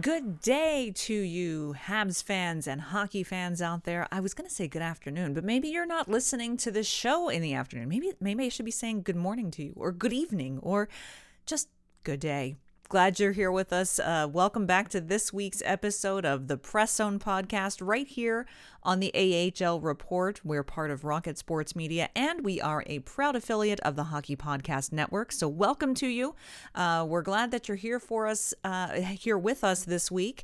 Good day to you, Habs fans and hockey fans out there. I was going to say good afternoon, but maybe you're not listening to this show in the afternoon. Maybe maybe I should be saying good morning to you, or good evening, or just good day. Glad you're here with us. Uh, welcome back to this week's episode of the Press Zone podcast, right here on the AHL Report. We're part of Rocket Sports Media, and we are a proud affiliate of the Hockey Podcast Network. So, welcome to you. Uh, we're glad that you're here for us, uh, here with us this week.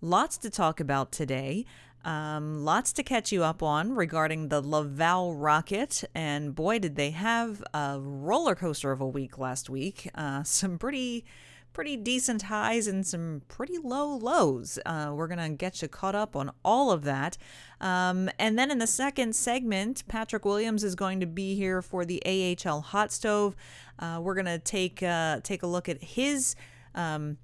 Lots to talk about today. Um, lots to catch you up on regarding the Laval Rocket. And boy, did they have a roller coaster of a week last week. Uh, some pretty pretty decent highs and some pretty low lows. Uh, we're going to get you caught up on all of that. Um, and then in the second segment, Patrick Williams is going to be here for the AHL Hot Stove. Uh, we're going to take uh, take a look at his. Um,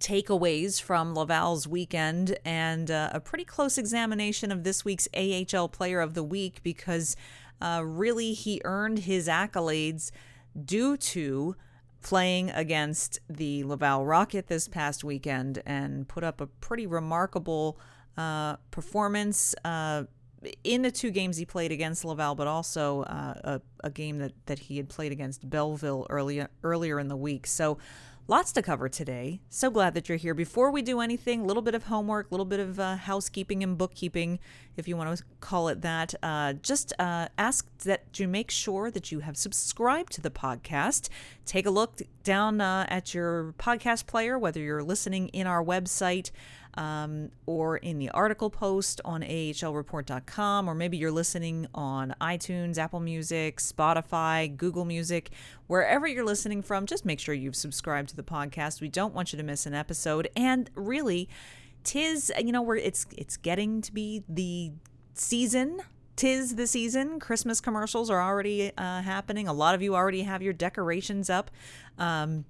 takeaways from Laval's weekend and uh, a pretty close examination of this week's AHL Player of the Week because uh, really he earned his accolades due to playing against the Laval Rocket this past weekend and put up a pretty remarkable uh, performance uh, in the two games he played against Laval, but also uh, a, a, game that, that he had played against Belleville earlier earlier in the week. So Lots to cover today. So glad that you're here. Before we do anything, a little bit of homework, a little bit of uh, housekeeping and bookkeeping, if you want to call it that. Uh, just uh, ask that you make sure that you have subscribed to the podcast. Take a look down uh, at your podcast player, whether you're listening in our website um, or in the article post on ahlreport.com, or maybe you're listening on iTunes, Apple Music, Spotify, Google Music, wherever you're listening from, just make sure you've subscribed to the podcast. We don't want you to miss an episode. And really, tis you know where it's it's getting to be the season tis the season. Christmas commercials are already uh, happening. A lot of you already have your decorations up. Um,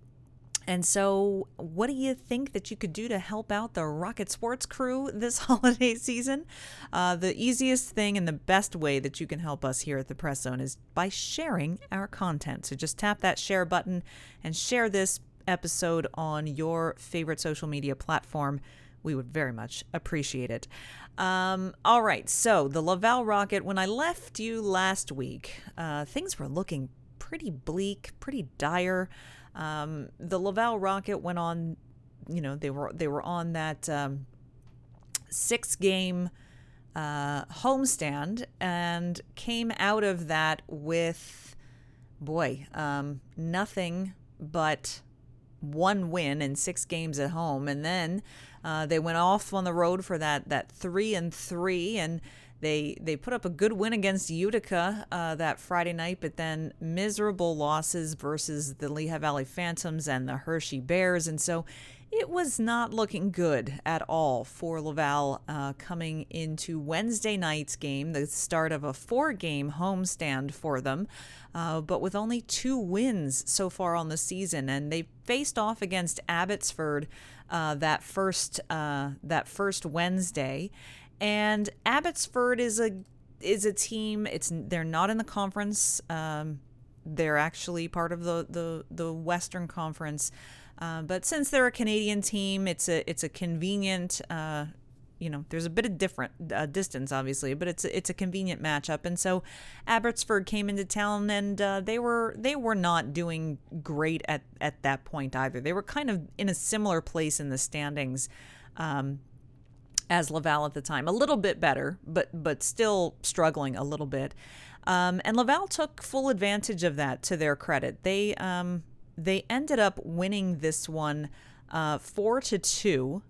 and so, what do you think that you could do to help out the Rocket Sports crew this holiday season? Uh, the easiest thing and the best way that you can help us here at the Press Zone is by sharing our content. So, just tap that share button and share this episode on your favorite social media platform. We would very much appreciate it. Um, all right, so the Laval Rocket, when I left you last week, uh, things were looking pretty bleak, pretty dire. Um, the Laval Rocket went on, you know, they were they were on that um, six game uh, homestand and came out of that with, boy, um, nothing but one win in six games at home, and then uh, they went off on the road for that that three and three and they they put up a good win against Utica uh, that Friday night, but then miserable losses versus the Lehigh Valley Phantoms and the Hershey Bears, and so it was not looking good at all for Laval uh, coming into Wednesday night's game, the start of a four-game homestand for them, uh, but with only two wins so far on the season, and they faced off against Abbotsford uh, that first uh, that first Wednesday and Abbotsford is a is a team. It's they're not in the conference. Um, they're actually part of the the the Western Conference. Uh, but since they're a Canadian team, it's a it's a convenient uh, you know, there's a bit of different uh, distance, obviously, but it's it's a convenient matchup. And so Abbotsford came into town, and uh, they were they were not doing great at at that point either. They were kind of in a similar place in the standings. Um, as Laval at the time, a little bit better, but but still struggling a little bit. Um, and Laval took full advantage of that. To their credit, they um, they ended up winning this one uh, four to two.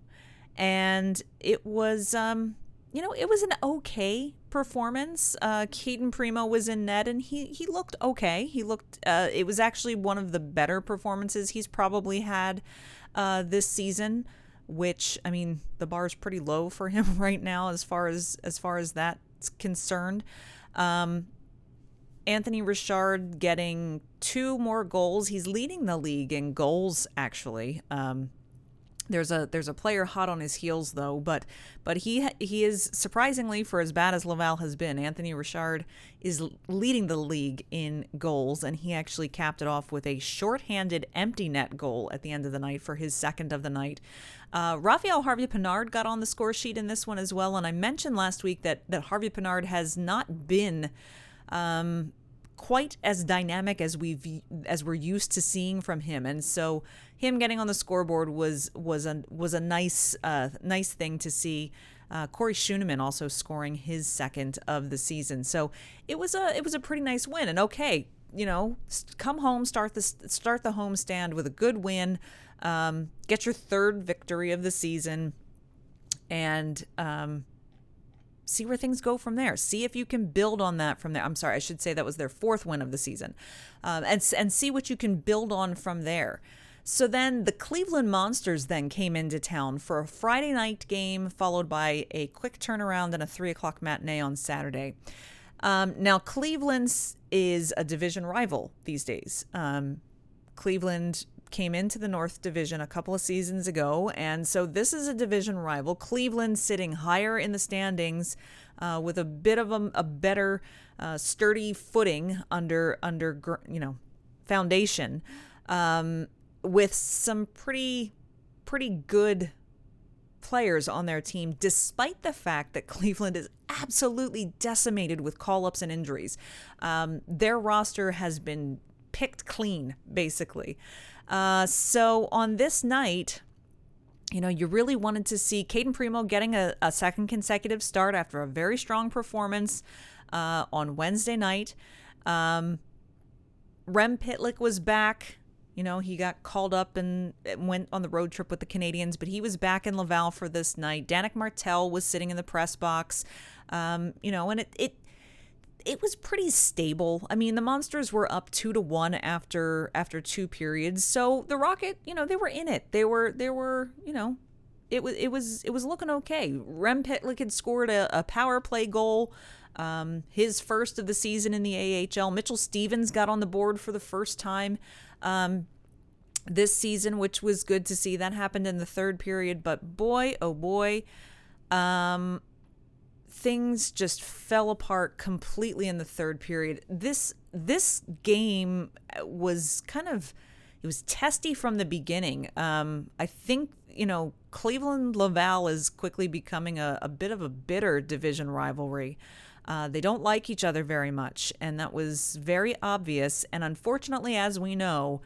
And it was um you know it was an okay performance. Uh Cayden Primeau was in net and he he looked okay. He looked uh it was actually one of the better performances he's probably had uh this season which I mean the bar is pretty low for him right now as far as as far as that's concerned. Um Anthony Richard getting two more goals. He's leading the league in goals, actually. Um, there's a there's a player hot on his heels though, but but he he is surprisingly for as bad as Laval has been, Anthony Richard is leading the league in goals, and he actually capped it off with a shorthanded empty net goal at the end of the night for his second of the night. Uh, Raphael Harvey Pinard got on the score sheet in this one as well, and I mentioned last week that that Harvey Pinard has not been. Um, quite as dynamic as we've as we're used to seeing from him. And so him getting on the scoreboard was was a was a nice uh, nice thing to see uh, Corey Schueneman also scoring his second of the season. So it was a it was a pretty nice win. And okay you know come home start the start the home stand with a good win um, get your third victory of the season. And um, see where things go from there. See if you can build on that from there. I'm sorry, I should say that was their fourth win of the season, um, and and see what you can build on from there. So then the Cleveland Monsters then came into town for a Friday night game, followed by a quick turnaround and a three o'clock matinee on Saturday. Um, now Cleveland is a division rival these days. Um, Cleveland came into the North Division a couple of seasons ago, and so this is a division rival. Cleveland sitting higher in the standings uh, with a bit of a, a better, uh, sturdy footing under under you know foundation, um, with some pretty pretty good players on their team, despite the fact that Cleveland is absolutely decimated with call ups and injuries. Um, their roster has been picked clean, basically. Uh, so on this night, you know, you really wanted to see Cayden Primeau getting a, a, second consecutive start after a very strong performance uh, on Wednesday night. Um, Rem Pitlick was back. You know, he got called up and went on the road trip with the Canadiens, but he was back in Laval for this night. Danick Martel was sitting in the press box. Um, you know, and it, it it was pretty stable. I mean, the monsters were up two to one after after two periods. So the Rocket, you know, they were in it. They were they were, you know, it was it was it was looking okay. Rem Pitlick had scored a, a power play goal, um, his first of the season in the AHL. Mitchell Stevens got on the board for the first time. Um, this season, which was good to see. That happened in the third period, but boy, oh boy, um, things just fell apart completely in the third period. This this game was kind of it was testy from the beginning. Um, I think you know Cleveland Laval is quickly becoming a, a bit of a bitter division rivalry. Uh, they don't like each other very much, and that was very obvious. And unfortunately, as we know,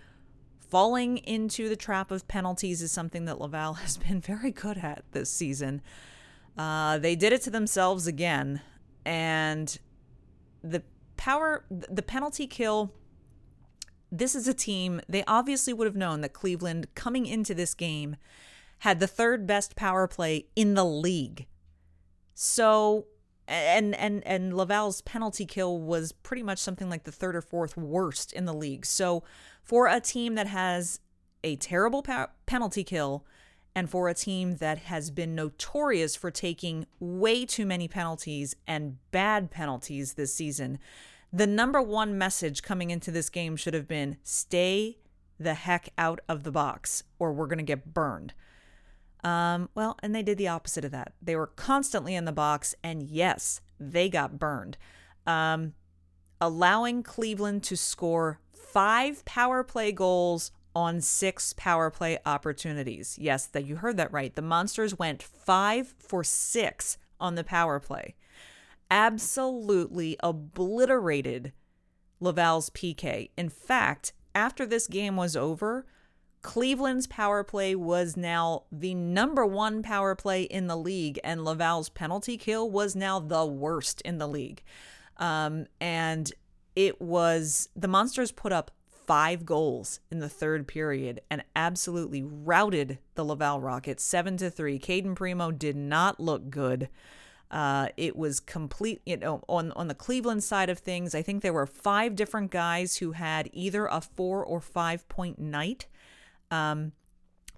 falling into the trap of penalties is something that Laval has been very good at this season. Uh, they did it to themselves again, and the power, the penalty kill. This is a team, they obviously would have known that Cleveland, coming into this game, had the third best power play in the league. So, and and and Laval's penalty kill was pretty much something like the third or fourth worst in the league. So, for a team that has a terrible pa- penalty kill, and for a team that has been notorious for taking way too many penalties and bad penalties this season, the number one message coming into this game should have been stay the heck out of the box or we're going to get burned. Um, well, and they did the opposite of that. They were constantly in the box, and yes, they got burned. Um, allowing Cleveland to score five power play goals on six power play opportunities. Yes, that you heard that right. The Monsters went five for six on the power play. Absolutely obliterated Laval's PK. In fact, after this game was over, Cleveland's power play was now the number one power play in the league, and Laval's penalty kill was now the worst in the league. Um, and it was the Monsters put up five goals in the third period and absolutely routed the Laval Rockets seven to three. Cayden Primeau did not look good. Uh, it was complete, you know, on on the Cleveland side of things. I think there were five different guys who had either a four or five point night. Um,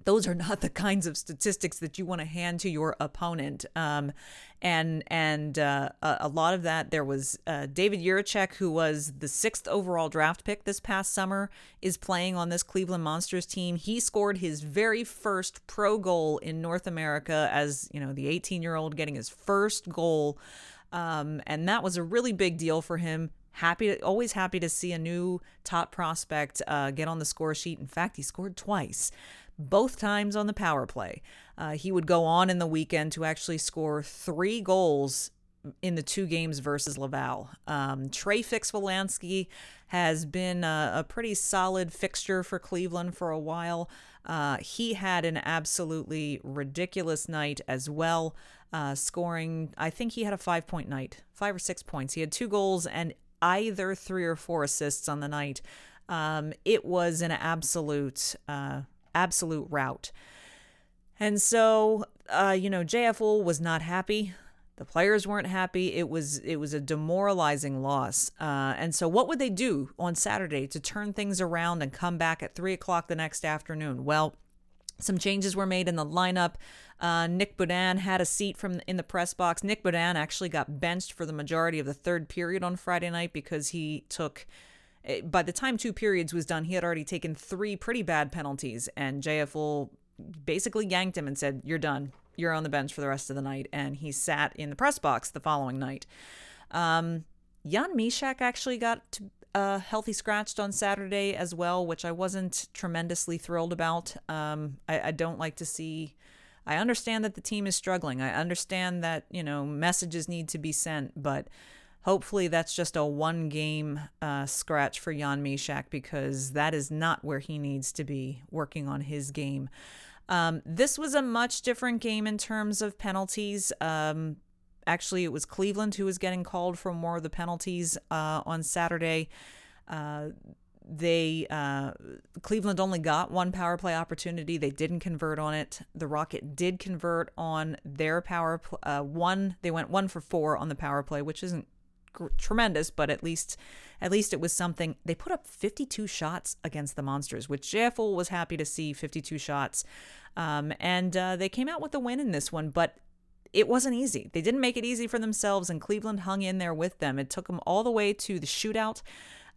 those are not the kinds of statistics that you want to hand to your opponent. Um, and and uh, a, lot of that there was uh, David Jiricek, who was the sixth overall draft pick this past summer, is playing on this Cleveland Monsters team. He scored his very first pro goal in North America as you know the 18 year old getting his first goal, um, and that was a really big deal for him happy to, always happy to see a new top prospect uh, get on the score sheet in fact he scored twice both times on the power play. Uh, he would go on in the weekend to actually score three goals in the two games versus Laval. Um, Trey Fix-Wolansky has been a, a, pretty solid fixture for Cleveland for a while. Uh, he had an absolutely ridiculous night as well, uh, scoring, I think he had a five point night, five or six points. He had two goals and either three or four assists on the night. Um, it was an absolute uh, absolute rout. And so, uh, you know, JFL was not happy. The players weren't happy. It was it was a demoralizing loss. Uh, and so, what would they do on Saturday to turn things around and come back at three o'clock the next afternoon? Well, some changes were made in the lineup. Uh, Nick Beaudin had a seat from in the press box. Nick Beaudin actually got benched for the majority of the third period on Friday night because he took by the time two periods was done, he had already taken three pretty bad penalties, and JFL basically yanked him and said, You're done. You're on the bench for the rest of the night. And he sat in the press box the following night. Um, Jan Mysak actually got to, uh, healthy scratched on Saturday as well, which I wasn't tremendously thrilled about. Um, I, I don't like to see. I understand that the team is struggling. I understand that, you know, messages need to be sent, but Hopefully, that's just a one game uh, scratch for Jan Mysak because that is not where he needs to be working on his game. Um, this was a much different game in terms of penalties. Um, actually, it was Cleveland who was getting called for more of the penalties uh, on Saturday. Uh, they uh, Cleveland only got one power play opportunity. They didn't convert on it. The Rocket did convert on their power pl- uh, one. They went one for four on the power play, which isn't tremendous, but at least at least it was something. They put up 52 shots against the Monsters, which JFL was happy to see 52 shots. Um, and uh, they came out with a win in this one, but it wasn't easy. They didn't make it easy for themselves, and Cleveland hung in there with them. It took them all the way to the shootout.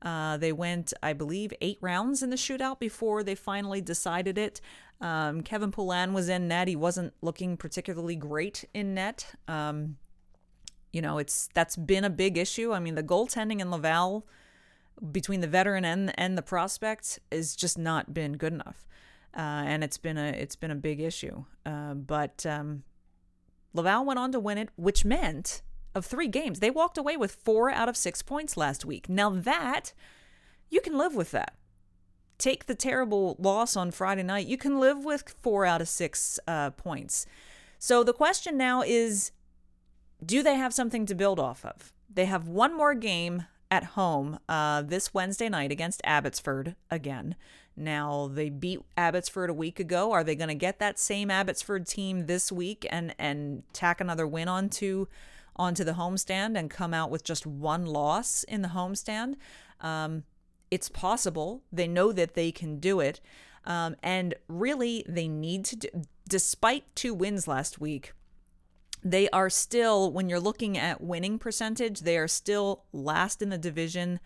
Uh, they went, I believe, eight rounds in the shootout before they finally decided it. Um, Kevin Poulin was in net. He wasn't looking particularly great in net. Um, you know, it's that's been a big issue. I mean, the goaltending in Laval between the veteran and and the prospect has just not been good enough, uh, and it's been a it's been a big issue. Uh, but um, Laval went on to win it, which meant of three games they walked away with four out of six points last week. Now that you can live with that. Take the terrible loss on Friday night. You can live with four out of six uh, points. So the question now is do they have something to build off of? They have one more game at home uh, this Wednesday night against Abbotsford again. Now they beat Abbotsford a week ago. Are they going to get that same Abbotsford team this week and and tack another win onto onto the homestand and come out with just one loss in the homestand? Um, it's possible. They know that they can do it, um, and really they need to. Do, despite two wins last week, they are still, when you're looking at winning percentage, they are still last in the division,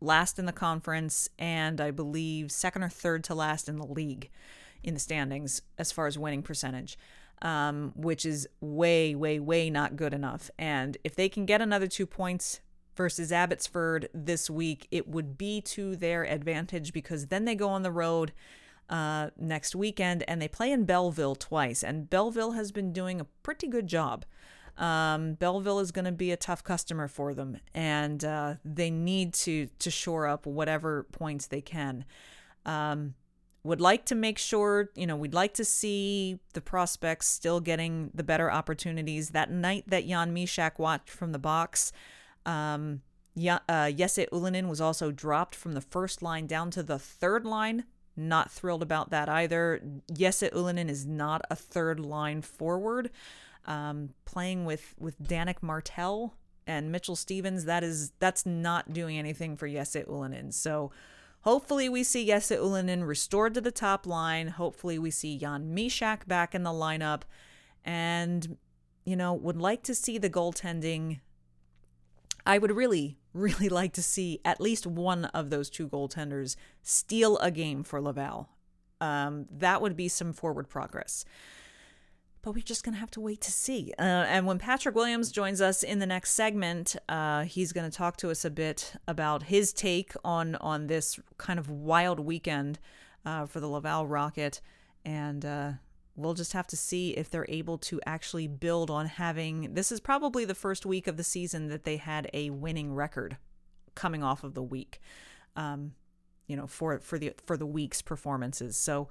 last in the conference, and I believe second or third to last in the league in the standings as far as winning percentage, um, which is way, way, way not good enough. And if they can get another two points, versus Abbotsford this week, it would be to their advantage because then they go on the road uh, next weekend and they play in Belleville twice. And Belleville has been doing a pretty good job. Um, Belleville is going to be a tough customer for them, and uh, they need to to shore up whatever points they can. Um, would like to make sure, you know, we'd like to see the prospects still getting the better opportunities. That night that Jan Mysak watched from the box, um, yeah, uh, Jesse Ylönen was also dropped from the first line down to the third line. Not thrilled about that either. Jesse Ylönen is not a third line forward. Um, playing with with Danick Martel and Mitchell Stevens, that is that's not doing anything for Jesse Ylönen. So hopefully we see Jesse Ylönen restored to the top line. Hopefully we see Jan Mysak back in the lineup, and you know would like to see the goaltending. I would really, really like to see at least one of those two goaltenders steal a game for Laval. Um, that would be some forward progress but we're just going to have to wait to see. Uh, and when Patrick Williams joins us in the next segment, uh, he's going to talk to us a bit about his take on on this kind of wild weekend uh, for the Laval Rocket, and uh, we'll just have to see if they're able to actually build on having. This is probably the first week of the season that they had a winning record coming off of the week. Um, you know, for for the for the week's performances. So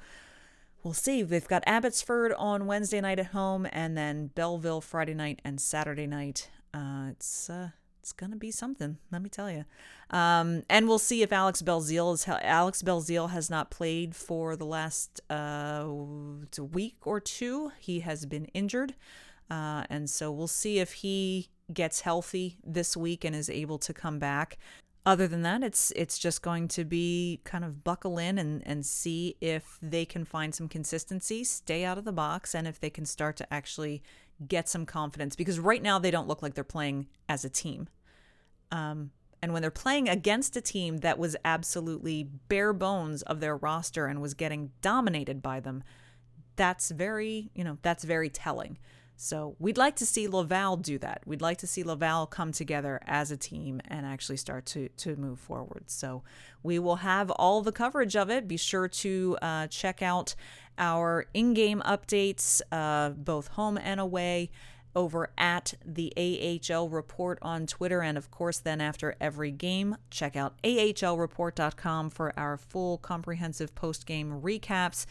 we'll see. They've got Abbotsford on Wednesday night at home, and then Belleville Friday night and Saturday night. Uh, it's uh, it's gonna be something, let me tell you. Um, and we'll see if Alex Belzile is Alex Belzile has not played for the last uh, week or two. He has been injured, uh, and so we'll see if he gets healthy this week and is able to come back other than that, it's it's just going to be kind of buckle in and, and see if they can find some consistency, stay out of the box, and if they can start to actually get some confidence. Because right now they don't look like they're playing as a team. Um, and when they're playing against a team that was absolutely bare bones of their roster and was getting dominated by them, that's very, you know, that's very telling. So we'd like to see Laval do that. We'd like to see Laval come together as a team and actually start to to move forward. So we will have all the coverage of it. Be sure to uh, check out our in-game updates, uh, both home and away. Over at the AHL Report on Twitter. And of course, then after every game, check out ahlreport.com for our full comprehensive post game recaps.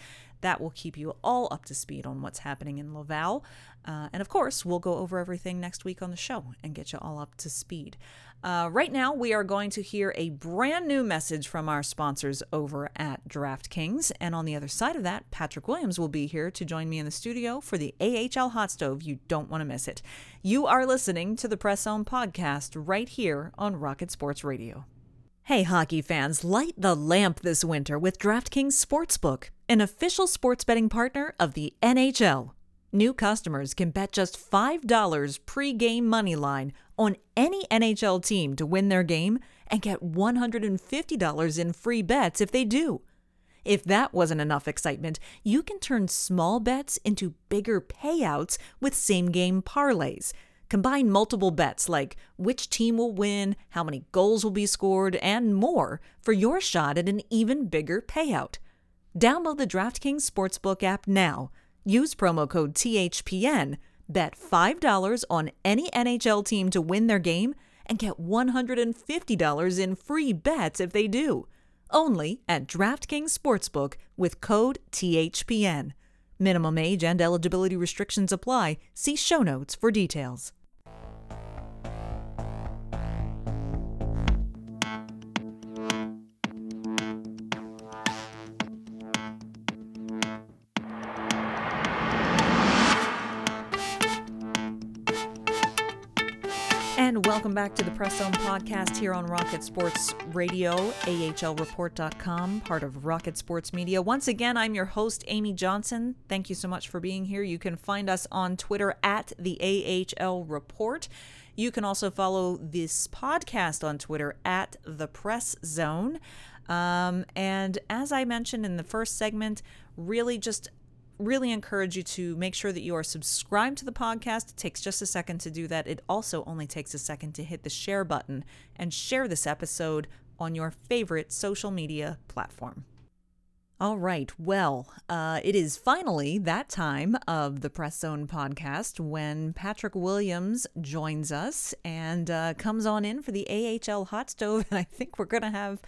That will keep you all up to speed on what's happening in Laval. Uh, and of course, we'll go over everything next week on the show and get you all up to speed. Uh, right now, we are going to hear a brand new message from our sponsors over at DraftKings. And on the other side of that, Patrick Williams will be here to join me in the studio for the AHL Hot Stove. You don't want to miss it. You are listening to the Press Zone podcast right here on Rocket Sports Radio. Hey, hockey fans, light the lamp this winter with DraftKings Sportsbook, an official sports betting partner of the NHL. New customers can bet just $5 pre-game money line on any NHL team to win their game and get $150 in free bets if they do. If that wasn't enough excitement, you can turn small bets into bigger payouts with same game parlays. Combine multiple bets like which team will win, how many goals will be scored, and more for your shot at an even bigger payout. Download the DraftKings Sportsbook app now Use promo code THPN, bet $5 on any NHL team to win their game, and get $150 in free bets if they do. Only at DraftKings Sportsbook with code THPN. Minimum age and eligibility restrictions apply. See show notes for details. Welcome back to the Press Zone podcast here on Rocket Sports Radio, AHLReport.com, part of Rocket Sports Media. Once again, I'm your host, Amy Johnson. Thank you so much for being here. You can find us on Twitter at the AHL Report. You can also follow this podcast on Twitter at the Press Zone. Um, and as I mentioned in the first segment, really just really encourage you to make sure that you are subscribed to the podcast. It takes just a second to do that. It also only takes a second to hit the share button and share this episode on your favorite social media platform. All right. Well, uh, it is finally that time of the Press Zone podcast when Patrick Williams joins us and uh, comes on in for the AHL Hot Stove. And I think we're going to have,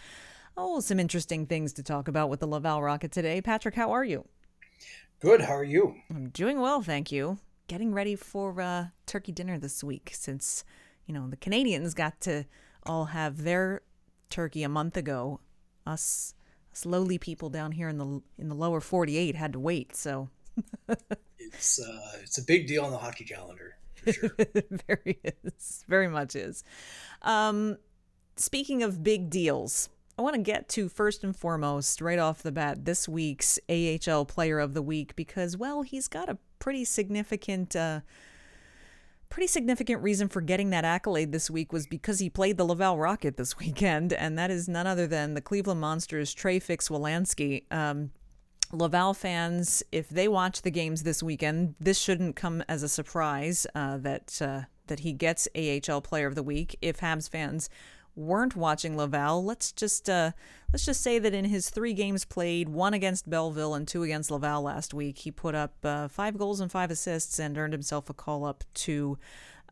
oh, some interesting things to talk about with the Laval Rocket today. Patrick, how are you? Good. How are you? I'm doing well, thank you. Getting ready for uh, turkey dinner this week since, you know, the Canadians got to all have their turkey a month ago. Us slowly people down here in the in the lower 48 had to wait so it's uh it's a big deal on the hockey calendar for sure very is very much is um speaking of big deals I want to get to first and foremost, right off the bat, this week's AHL Player of the Week because, well, he's got a pretty significant uh, pretty significant reason for getting that accolade this week was because he played the Laval Rocket this weekend, and that is none other than the Cleveland Monsters' Trey Fix-Wolansky. Um, Laval fans, if they watch the games this weekend, this shouldn't come as a surprise uh, that uh, that he gets AHL Player of the Week. If Habs fans weren't watching Laval, let's just uh, let's just say that in his three games played, one against Belleville and two against Laval last week, he put up uh, five goals and five assists and earned himself a call up to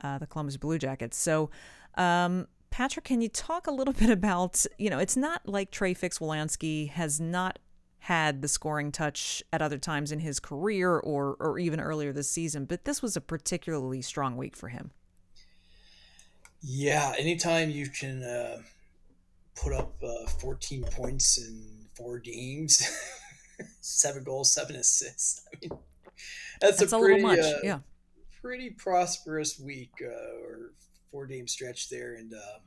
uh, the Columbus Blue Jackets. So. Um, Patrick, can you talk a little bit about, you know, it's not like Trey Fix-Wolansky has not had the scoring touch at other times in his career or or even earlier this season, but this was a particularly strong week for him. Yeah, anytime you can uh, put up uh, 14 points in four games, seven goals, seven assists. I mean, that's, that's a, pretty, a uh, yeah. pretty prosperous week uh, or four game stretch there. And, um,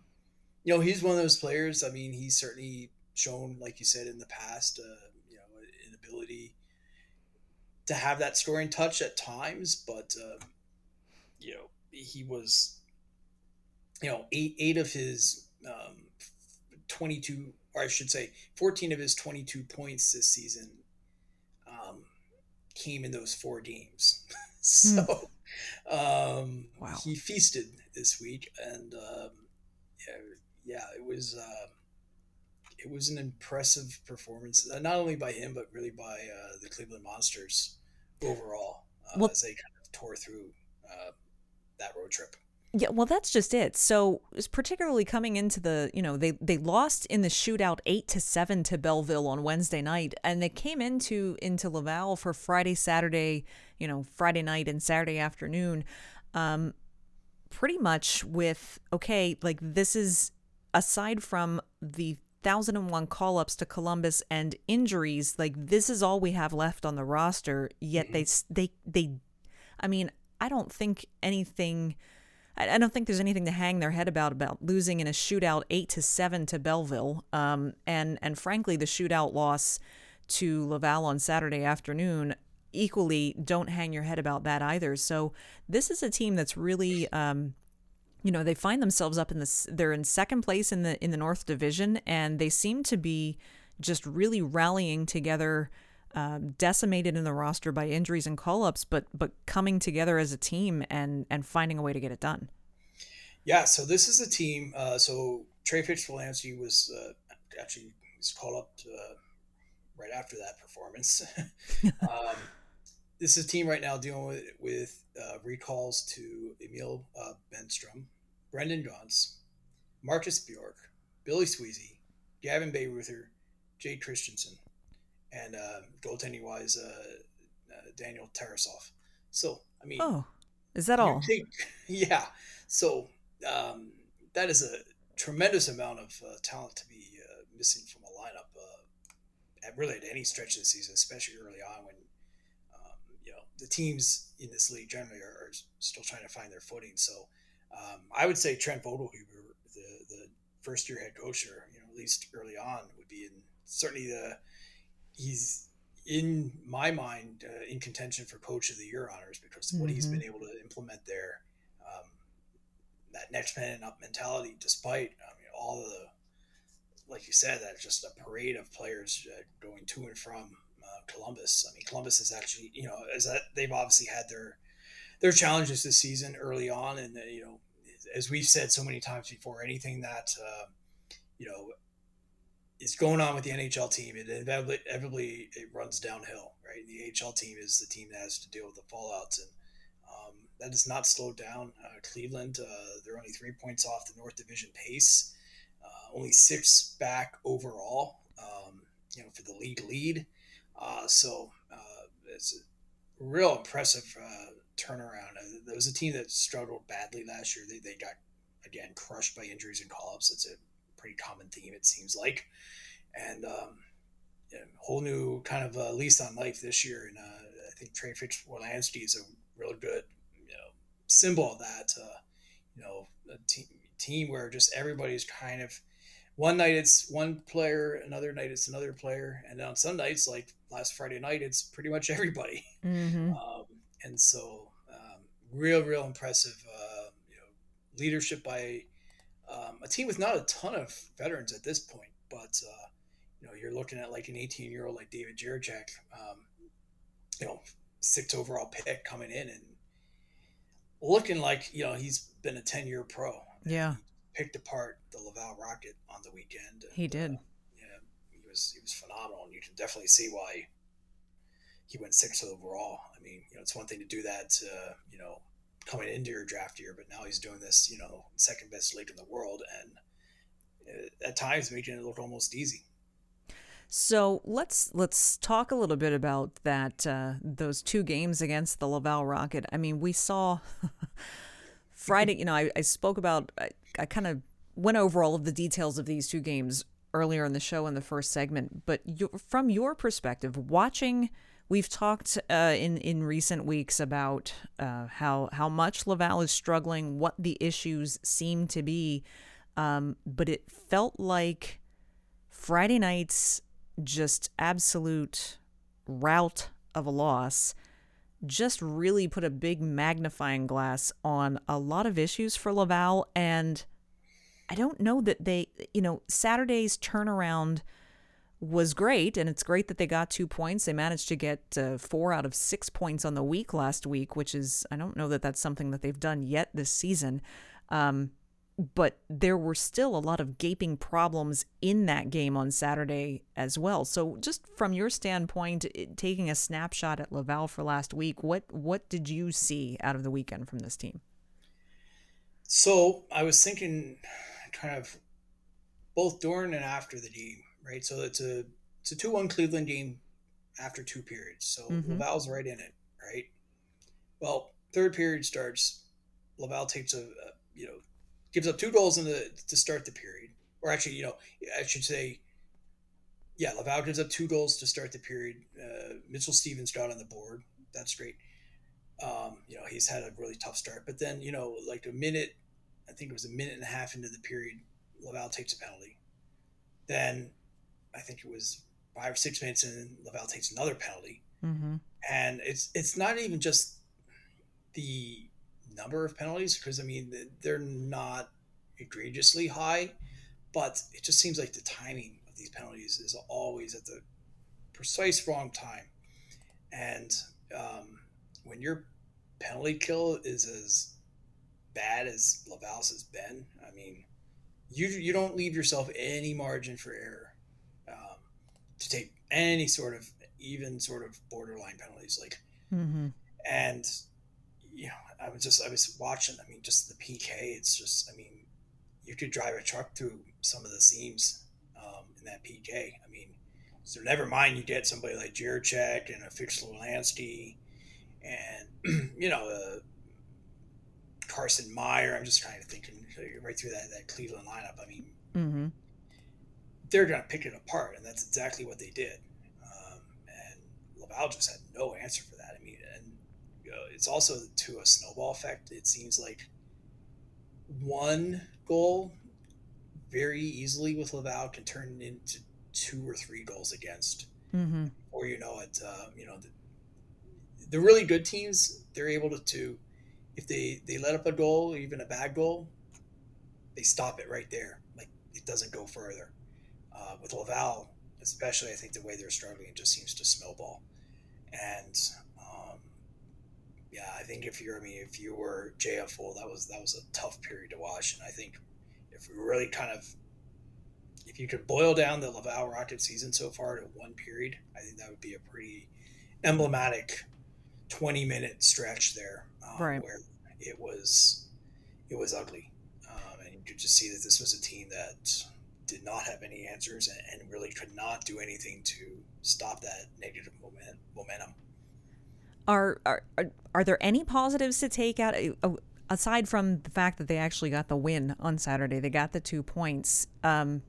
you know, he's one of those players. I mean, he's certainly shown, like you said, in the past, uh, you know, an ability to have that scoring touch at times, but, um, you know, he was you know, eight eight of his um, 22, or I should say, 14 of his 22 points this season um, came in those four games. so um, wow. he feasted this week, and um, yeah, yeah, it was uh, it was an impressive performance, uh, not only by him but really by uh, the Cleveland Monsters overall uh, well, as they kind of tore through uh, that road trip. Yeah, well, that's just it. So, particularly coming into the, you know, they they lost in the shootout eight to seven to Belleville on Wednesday night, and they came into into Laval for Friday, Saturday, you know, Friday night and Saturday afternoon, um, pretty much with okay, like this is aside from the thousand and one call ups to Columbus and injuries, like this is all we have left on the roster. Yet they they they, I mean, I don't think anything I, don't think there's anything to hang their head about about losing in a shootout eight to seven to Belleville. Um, and and frankly, the shootout loss to Laval on Saturday afternoon equally don't hang your head about that either. So this is a team that's really. Um, you know they find themselves up in this they're in second place in the in the north division and they seem to be just really rallying together um, decimated in the roster by injuries and call-ups, but but coming together as a team and and finding a way to get it done. Yeah, so this is a team. Uh, so Trey Fix-Wolansky was uh, actually was called up to, uh, right after that performance. um, this is a team right now dealing with with uh, recalls to Emil uh, Bemstrom, Brendan Gaunce, Marcus Bjork, Billy Sweezey, Gavin Bayreuther, Jake Christiansen and uh, goaltending wise, uh, uh, Daniel Tarasov. So I mean, oh, is that all? Think, yeah. So um, that is a tremendous amount of uh, talent to be uh, missing from a lineup. Uh, at really at any stretch of the season, especially early on when um, you know the teams in this league generally are, are still trying to find their footing. So um, I would say Trent Vogelhuber, the the first year head coach, or you know at least early on, would be in certainly the he's in my mind uh, in contention for coach of the year honors because mm-hmm. what he's been mm-hmm. able to implement there um, that next man up mentality despite I mean all the like you said that just a parade of players uh, going to and from uh, Columbus. I mean, Columbus is actually, you know, as that they've obviously had their their challenges this season early on, and uh, you know, as we've said so many times before, anything that uh, you know is going on with the NHL team, it inevitably, inevitably it runs downhill, right? The AHL team is the team that has to deal with the fallouts, and um, that has not slowed down. Uh, Cleveland, uh, they're only three points off the North Division pace, uh, only six back overall, um, you know, for the league lead. Uh, so uh, it's a real impressive uh, turnaround. There was a team that struggled badly last year. They, they got again crushed by injuries and call-ups. It's a pretty common theme, it seems like, and um, yeah, whole new kind of uh, lease on life this year. And uh, I think Trey Fix-Wolansky is a real good, you know, symbol of that. Uh, you know, a team team where just everybody's kind of one night it's one player, another night it's another player, and on some nights, like last Friday night, it's pretty much everybody. Mm-hmm. Um, and so, um, real, real impressive, uh, you know, leadership by um, a team with not a ton of veterans at this point, but uh, you know, you're looking at like an 18 year old like David Jiricek, um, you know, sixth overall pick coming in and looking like you know he's been a 10 year pro. Yeah, picked apart the Laval Rocket on the weekend. And, he did. Uh, yeah, he was he was phenomenal, and you can definitely see why he went sixth overall. I mean, you know, it's one thing to do that, uh, you know, coming into your draft year, but now he's doing this, you know, second best league in the world, and uh, at times making it look almost easy. So let's let's talk a little bit about that uh, those two games against the Laval Rocket. I mean, we saw Friday. You know, I, I spoke about I, I kind of went over all of the details of these two games earlier in the show in the first segment. But you, from your perspective, watching We've talked uh, in in recent weeks about uh, how how much Laval is struggling, what the issues seem to be, um, but it felt like Friday night's just absolute rout of a loss just really put a big magnifying glass on a lot of issues for Laval and I don't know that they, you know, Saturday's turnaround was great, and it's great that they got two points. They managed to get uh, four out of six points on the week last week, which is, I don't know that that's something that they've done yet this season. Um, but there were still a lot of gaping problems in that game on Saturday as well. So, just from your standpoint, taking a snapshot at Laval for last week, what what did you see out of the weekend from this team? So, I was thinking, kind of, both during and after the game right? So it's a it's a two one Cleveland game after two periods. So mm-hmm. Laval's right in it, right? Well, third period starts. Laval takes a, a you know gives up two goals in the to start the period, or actually, you know, I should say, yeah, Laval gives up two goals to start the period. Uh, Mitchell Stevens got on the board. That's great. Um, you know, he's had a really tough start, but then you know, like a minute, I think it was a minute and a half into the period, Laval takes a penalty. Then I think it was five or six minutes, and Laval takes another penalty. Mm-hmm. And it's it's not even just the number of penalties because I mean they're not egregiously high, but it just seems like the timing of these penalties is always at the precise wrong time. And um, when your penalty kill is as bad as Laval's has been, I mean, you you don't leave yourself any margin for error any sort of even sort of borderline penalties like mm-hmm. and you know i was just i was watching i mean just the pk it's just i mean you could drive a truck through some of the seams um, in that pk i mean so never mind you get somebody like Jiricek and a Fix-Wolansky and you know uh, Carson Meyer. I'm just trying to think right through that that Cleveland lineup. I mean mm-hmm they're going to pick it apart, and that's exactly what they did. Um, and Laval just had no answer for that. I mean, and you know, it's also to a snowball effect. It seems like one goal very easily with Laval can turn into two or three goals against, mm-hmm. or you know it. Uh, you know the, the really good teams they're able to, to if they they let up a goal, even a bad goal, they stop it right there. Like it doesn't go further uh, with Laval, especially I think the way they're struggling just seems to snowball. And um, yeah, I think if you're, I mean, if you were JFO, that was that was a tough period to watch. And I think if we really kind of, if you could boil down the Laval Rocket season so far to one period, I think that would be a pretty emblematic 20 minute stretch there um, right. where it was it was ugly um, and you could just see that this was a team that did not have any answers and, and really could not do anything to stop that negative moment, momentum. Are, are are there any positives to take out uh, aside from the fact that they actually got the win on Saturday they got the two points um,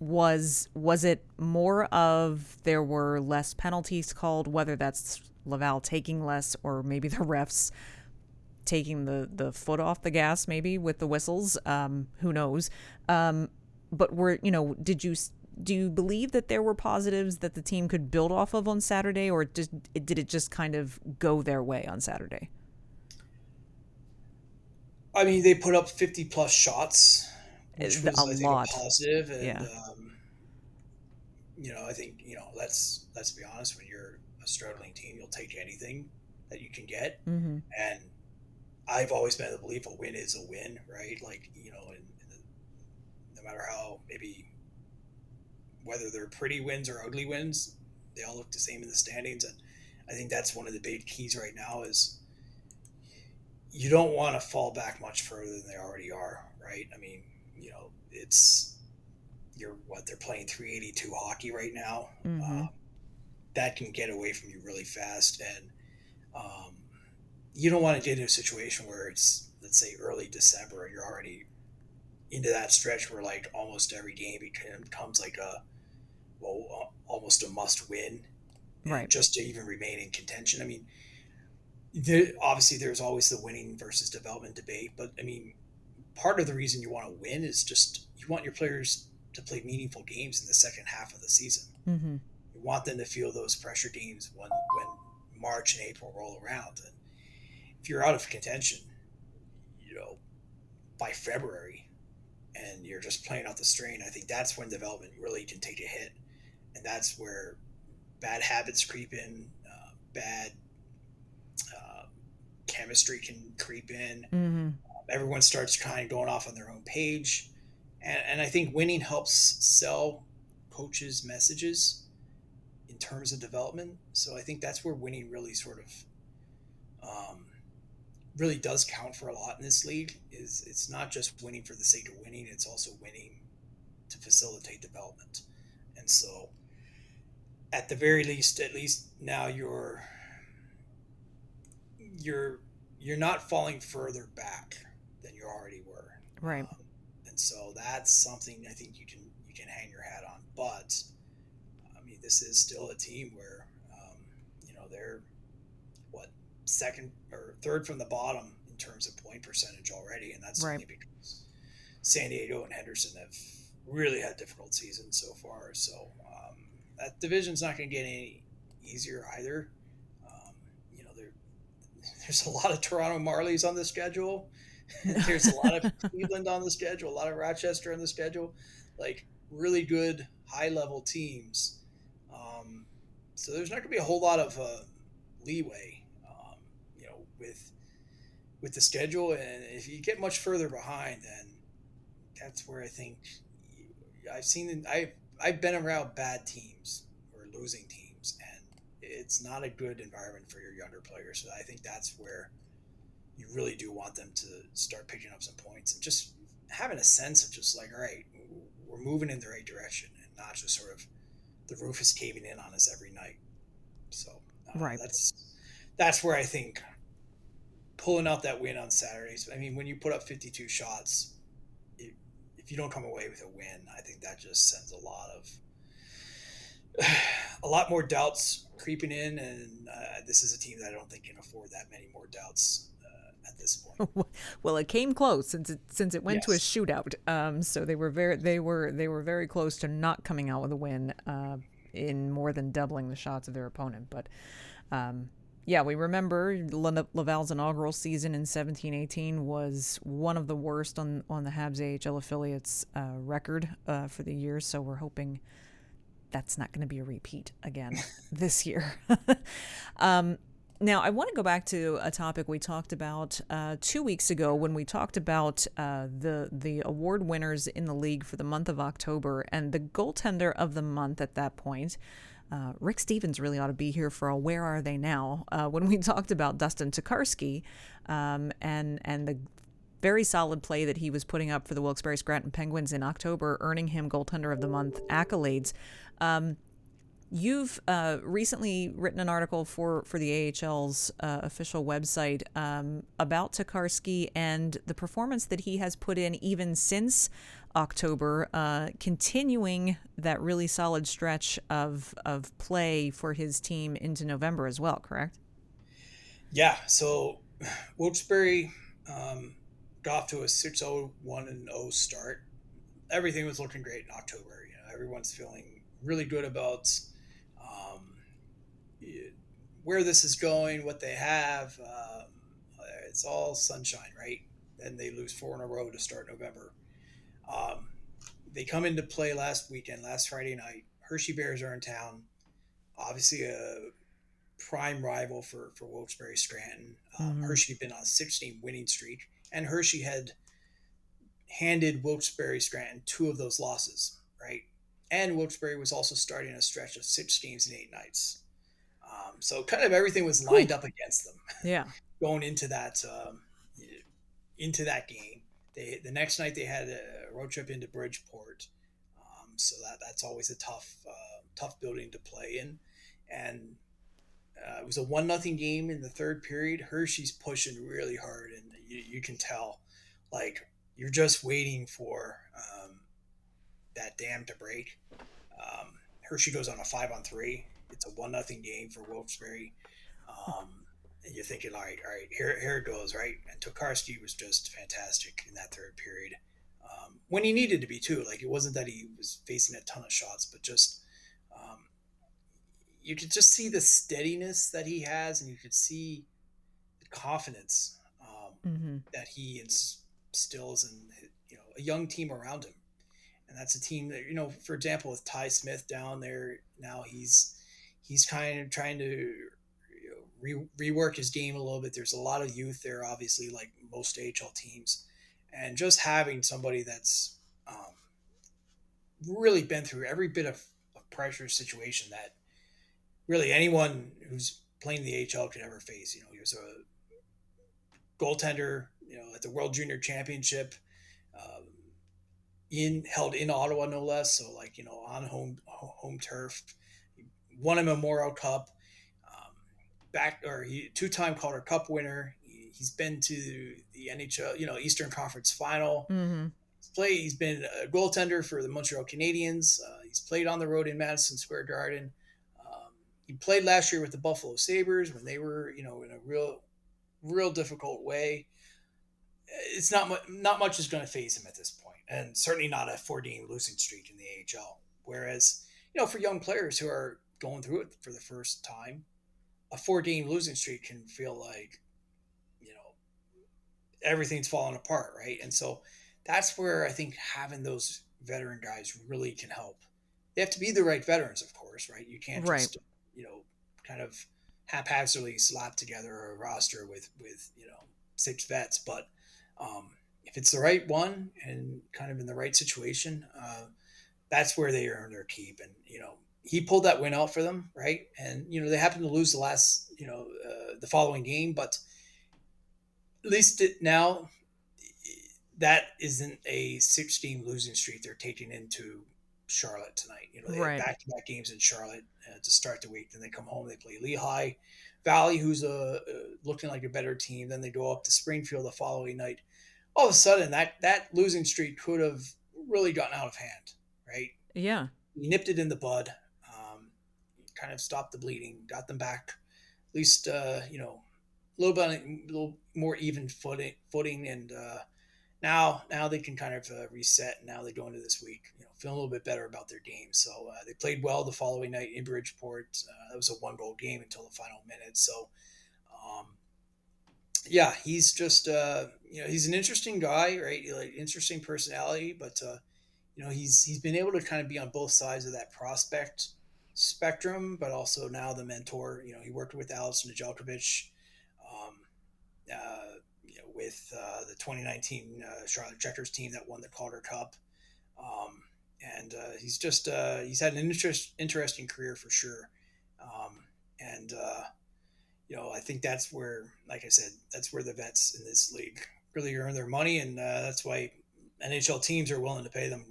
was was it more of there were less penalties called whether that's Laval taking less or maybe the refs taking the the foot off the gas maybe with the whistles? Um, who knows? Um, but were you know did you do you believe that there were positives that the team could build off of on Saturday or did, did it just kind of go their way on Saturday I mean they put up 50 plus shots which was a I think, lot. positive and yeah. um, you know I think you know let's let's be honest when you're a struggling team you'll take anything that you can get mm-hmm. and I've always been the belief a win is a win, right? Like you know, in, in the, no matter how maybe whether they're pretty wins or ugly wins, they all look the same in the standings, and I think that's one of the big keys right now is you don't want to fall back much further than they already are, right? I mean, you know, it's you're what they're playing 382 hockey right now. Mm-hmm. Um, that can get away from you really fast, and um, you don't want to get into a situation where it's let's say early December and you're already into that stretch where like almost every game becomes like a well almost a must win right. just to even remain in contention. I mean there, obviously there's always the winning versus development debate but i mean part of the reason you want to win is just you want your players to play meaningful games in the second half of the season. Mm-hmm. you want them to feel those pressure games when when march and april roll around. And if you're out of contention, you know, by February, and you're just playing out the strain, I think that's when development really can take a hit, and that's where bad habits creep in, uh, bad uh, chemistry can creep in. Mm-hmm. everyone starts kind of going off on their own page, and, and I think winning helps sell coaches' messages in terms of development. So I think that's where winning really sort of um, really does count for a lot in this league is it's not just winning for the sake of winning it's also winning to facilitate development. And so at the very least at least now you're you're you're not falling further back than you already were. Right. Um, and so that's something i think you can you can hang your hat on. But i mean this is still a team where um, you know they're second or third from the bottom in terms of point percentage already, and that's right. only because San Diego and Henderson have really had difficult seasons so far. So um, that division's not going to get any easier either. Um, you know, there there's a lot of Toronto Marlies on the schedule. there's a lot of Cleveland on the schedule, a lot of Rochester on the schedule, like really good high level teams. Um, so there's not going to be a whole lot of uh, leeway with with the schedule, and if you get much further behind, then that's where I think I've seen I I've been around bad teams or losing teams, and it's not a good environment for your younger players. So I think that's where you really do want them to start picking up some points and just having a sense of just like, all right, we're moving in the right direction, and not just sort of the roof is caving in on us every night. So uh, right, that's that's where I think pulling out that win on Saturdays. I mean, when you put up 52 shots, it, if you don't come away with a win, I think that just sends a lot of a lot more doubts creeping in, and uh, this is a team that I don't think can afford that many more doubts uh, at this point. well, it came close since it since it went yes. to a shootout. Um, so they were very they were they were very close to not coming out with a win uh, in more than doubling the shots of their opponent, but. Um, yeah, we remember Laval's inaugural season in 17-18 was one of the worst on on the Habs AHL affiliates uh, record uh, for the year. So we're hoping that's not going to be a repeat again this year. um, now, I want to go back to a topic we talked about uh, two weeks ago when we talked about uh, the the award winners in the league for the month of October and the goaltender of the month at that point. Uh, Rick Stephens really ought to be here for a "Where Are They Now?" Uh, when we talked about Dustin Tokarski um, and and the very solid play that he was putting up for the Wilkes-Barre Scranton Penguins in October, earning him goaltender of the month accolades. Um, You've uh, recently written an article for, for the AHL's uh, official website um, about Tokarski and the performance that he has put in even since October, uh, continuing that really solid stretch of, of play for his team into November as well, correct? Yeah. So Wilkes-Barre um, got off to a 6 0 1 0 start. Everything was looking great in October. You know, everyone's feeling really good about where this is going, what they have. Um, it's all sunshine, right? And they lose four in a row to start November. Um, they come into play last weekend, last Friday night. Hershey Bears are in town. Obviously, a prime rival for for Wilkes-Barre Scranton. Um, mm-hmm. Hershey had been on a 16 winning streak, and Hershey had handed Wilkes-Barre Scranton two of those losses, right? And Wilkes-Barre was also starting a stretch of six games in eight nights. Um, so kind of everything was lined up against them. Yeah. going into that um, into that game. They the next night they had a road trip into Bridgeport. Um, so that that's always a tough uh, tough building to play in, and uh, it was a one nothing game in the third period. Hershey's pushing really hard, and you, you can tell, like you're just waiting for um, that dam to break. Um, Hershey goes on a five on three, it's a one nothing game for Wilkes-Barre. Um, and you're thinking, all right, all right, here, here it goes, right? And Tokarski was just fantastic in that third period um, when he needed to be too. Like it wasn't that he was facing a ton of shots, but just um, you could just see the steadiness that he has, and you could see the confidence um, mm-hmm. that he instills in you know a young team around him. And that's a team that you know, for example, with Ty Smith down there now, he's he's kind of trying to you know, re- rework his game a little bit. There's a lot of youth there, obviously, like most AHL teams, and just having somebody that's um, really been through every bit of, of pressure situation that really anyone who's playing the AHL could ever face. You know, he was a goaltender, you know, at the World Junior Championship. Um, in held in Ottawa, no less. So like you know, on home home turf, won a Memorial Cup, um, back or two-time Calder Cup winner. He, has been to the NHL, you know, Eastern Conference Final. Mm-hmm. He's played. He's been a goaltender for the Montreal Canadiens. Uh, he's played on the road in Madison Square Garden. Um, he played last year with the Buffalo Sabres when they were, you know, in a real, real difficult way. It's not much. Not much is going to phase him at this point, and certainly not a four-game losing streak in the AHL. Whereas, you know, for young players who are going through it for the first time, a four game losing streak can feel like, you know, everything's falling apart, right? And so that's where I think having those veteran guys really can help. They have to be the right veterans, of course, right? You can't right. just, you know, kind of haphazardly slap together a roster with, with, you know, six vets. But um, if it's the right one and kind of in the right situation, uh, that's where they earn their keep. And, you know, he pulled that win out for them, right? And you know they happened to lose the last, you know, uh, the following game, but at least it, now that isn't a six-game losing streak they're taking into Charlotte tonight. You know, they right. have back-to-back games in Charlotte uh, to start the week. Then they come home, they play Lehigh Valley, who's a, uh, looking like a better team. Then they go up to Springfield the following night. All of a sudden, that that losing streak could have really gotten out of hand, right? Yeah, he nipped it in the bud kind of stopped the bleeding, got them back, at least uh, you know a little bit, a little more even footing, footing, and uh, now now they can kind of uh, reset. Now they go into this week, you know, feeling a little bit better about their game. So uh, they played well the following night in Bridgeport. Uh, that was a one goal game until the final minute. So. Um, yeah, he's just uh, you know he's an interesting guy, right? Like interesting personality, but uh, you know, he's he's been able to kind of be on both sides of that prospect spectrum, but also now the mentor. You know, he worked with Alex Nedeljkovic, um, uh, you know, with uh, the 2019 uh, Charlotte Checkers team that won the Calder Cup. Um, and uh, he's just uh, he's had an interest, interesting career for sure. Um, and uh, you know, I think that's where, like I said, that's where the vets in this league really earn their money, and that's why NHL teams are willing to pay them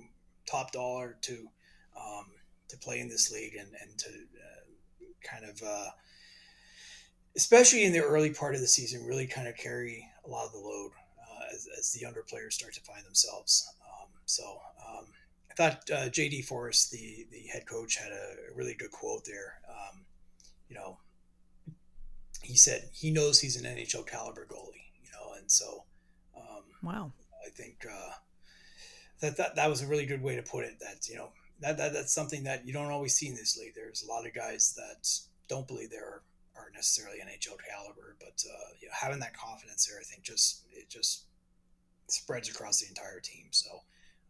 top dollar to um, to play in this league and and to uh, kind of uh, especially in the early part of the season really kind of carry a lot of the load uh, as, as, the younger players start to find themselves. Um, so um, I thought uh, JD Forrest, the the head coach, had a, really good quote there. Um, you know, he said he knows he's an NHL caliber goalie. You know, and so um, wow, I think uh, that, that that was a really good way to put it. That you know that, that that's something that you don't always see in this league. There's a lot of guys that don't believe they're aren't necessarily NHL caliber, but uh, you know, having that confidence there, I think just it just spreads across the entire team. So,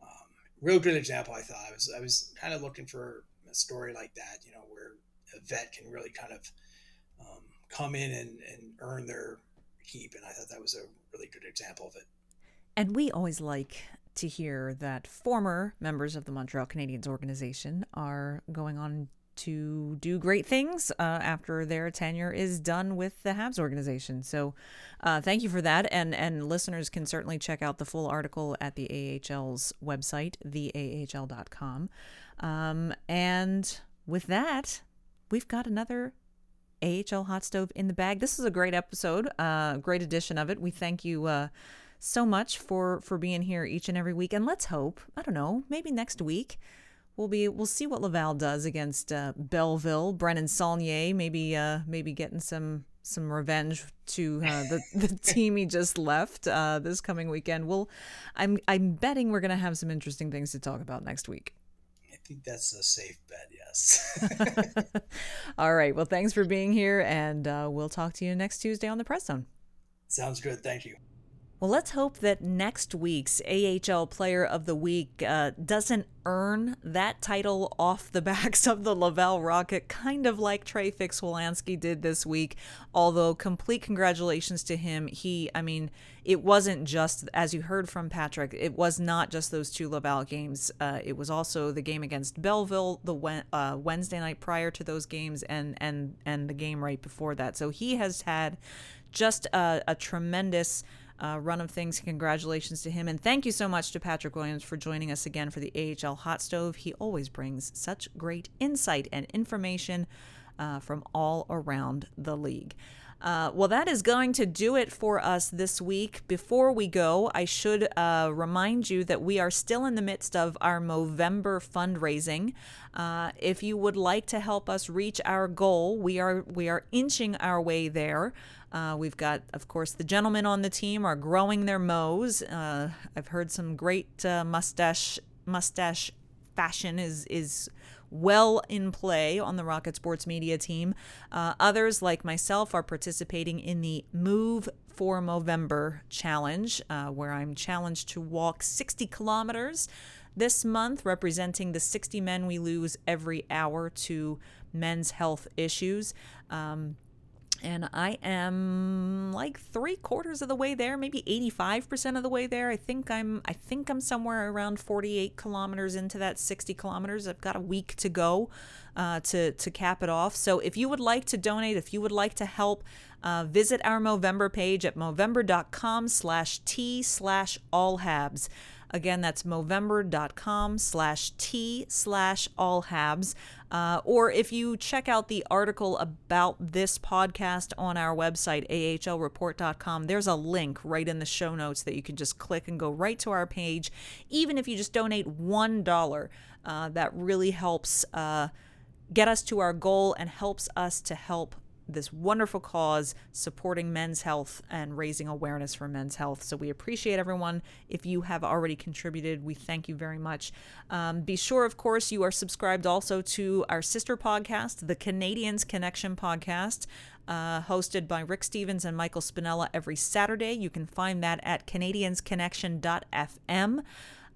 um, real good example. I thought I was I was kind of looking for a story like that, you know, where a vet can really kind of um, come in and, and earn their keep, and I thought that was a really good example of it. And we always like to hear that former members of the Montreal Canadiens organization are going on to do great things uh, after their tenure is done with the Habs organization. So, uh, thank you for that, and and listeners can certainly check out the full article at the AHL's website, theahl.com. Um, and with that, we've got another AHL hot stove in the bag. This is a great episode, uh, great edition of it. We thank you uh, so much for for being here each and every week. And let's hope, I don't know, maybe next week we'll be we'll see what Laval does against uh, Belleville. Brennan Saulnier maybe uh, maybe getting some some revenge to uh, the the team he just left uh, this coming weekend. We'll I'm I'm betting we're gonna have some interesting things to talk about next week. I think that's a safe bet. Yes. All right. Well, thanks for being here, and uh, we'll talk to you next Tuesday on the Press Zone. Sounds good. Thank you. Well, let's hope that next week's AHL Player of the Week uh, doesn't earn that title off the backs of the Laval Rocket, kind of like Trey Fix-Wolansky did this week. Although, complete congratulations to him. He, I mean, it wasn't just, as you heard from Patrick, it was not just those two Laval games. Uh, it was also the game against Belleville the uh, Wednesday night prior to those games and, and, and the game right before that. So he has had just a, a tremendous uh, run of things. Congratulations to him. And thank you so much to Patrick Williams for joining us again for the AHL Hot Stove. He always brings such great insight and information uh, from all around the league. Uh, well, that is going to do it for us this week. Before we go, I should uh, remind you that we are still in the midst of our Movember fundraising. Uh, if you would like to help us reach our goal, we are we are inching our way there. Uh, we've got, of course, the gentlemen on the team are growing their mows. Uh, I've heard some great uh, mustache mustache fashion is is well in play on the Rocket Sports Media team. Uh, others, like myself, are participating in the Move for Movember challenge, uh, where I'm challenged to walk 60 kilometers this month, representing the 60 men we lose every hour to men's health issues. Um, and I am like three quarters of the way there, maybe 85% of the way there. I think I'm I think I'm somewhere around 48 kilometers into that 60 kilometers. I've got a week to go uh, to to cap it off. So if you would like to donate, if you would like to help, uh, visit our Movember page at movember.com slash T slash all habs. Again, that's movember.com slash T slash all habs. Uh, or if you check out the article about this podcast on our website, ahlreport.com, there's a link right in the show notes that you can just click and go right to our page. Even if you just donate $1, uh, that really helps uh, get us to our goal and helps us to help this wonderful cause supporting men's health and raising awareness for men's health. So we appreciate everyone. If you have already contributed, we thank you very much. Um, be sure, of course, you are subscribed also to our sister podcast, the Canadiens Connection podcast. Uh, hosted by Rick Stephens and Michael Spinella every Saturday. You can find that at CanadiensConnection.fm.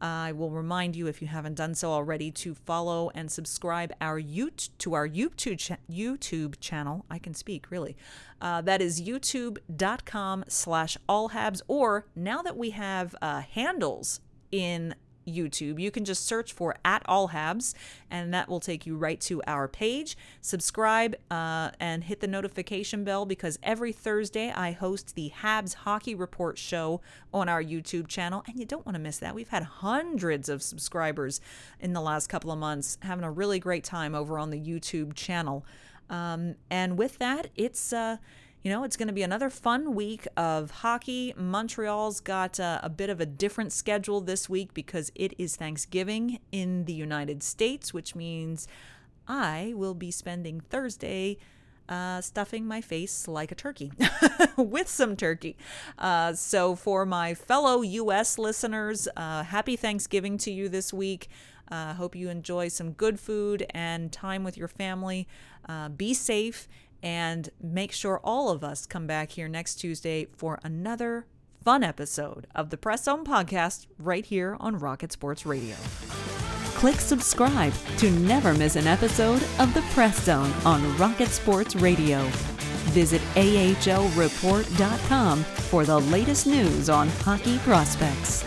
I will remind you, if you haven't done so already, to follow and subscribe our YouTube, to our YouTube, cha- YouTube channel. I can speak, really. Uh, that is youtube.com slash allhabs. Or now that we have uh, handles in YouTube. You can just search for at all habs, and that will take you right to our page. Subscribe uh, and hit the notification bell because every Thursday I host the Habs Hockey Report show on our YouTube channel, and you don't want to miss that. We've had hundreds of subscribers in the last couple of months, having a really great time over on the YouTube channel. Um, and with that, it's uh, you know, it's going to be another fun week of hockey. Montreal's got uh, a bit of a different schedule this week because it is Thanksgiving in the United States, which means I will be spending Thursday uh, stuffing my face like a turkey with some turkey. Uh, so, for my fellow U.S. listeners, uh, happy Thanksgiving to you this week. Uh, hope you enjoy some good food and time with your family. Uh, be safe and make sure all of us come back here next Tuesday for another fun episode of the Press Zone podcast right here on Rocket Sports Radio. Click subscribe to never miss an episode of the Press Zone on Rocket Sports Radio. Visit AHLReport.com for the latest news on hockey prospects.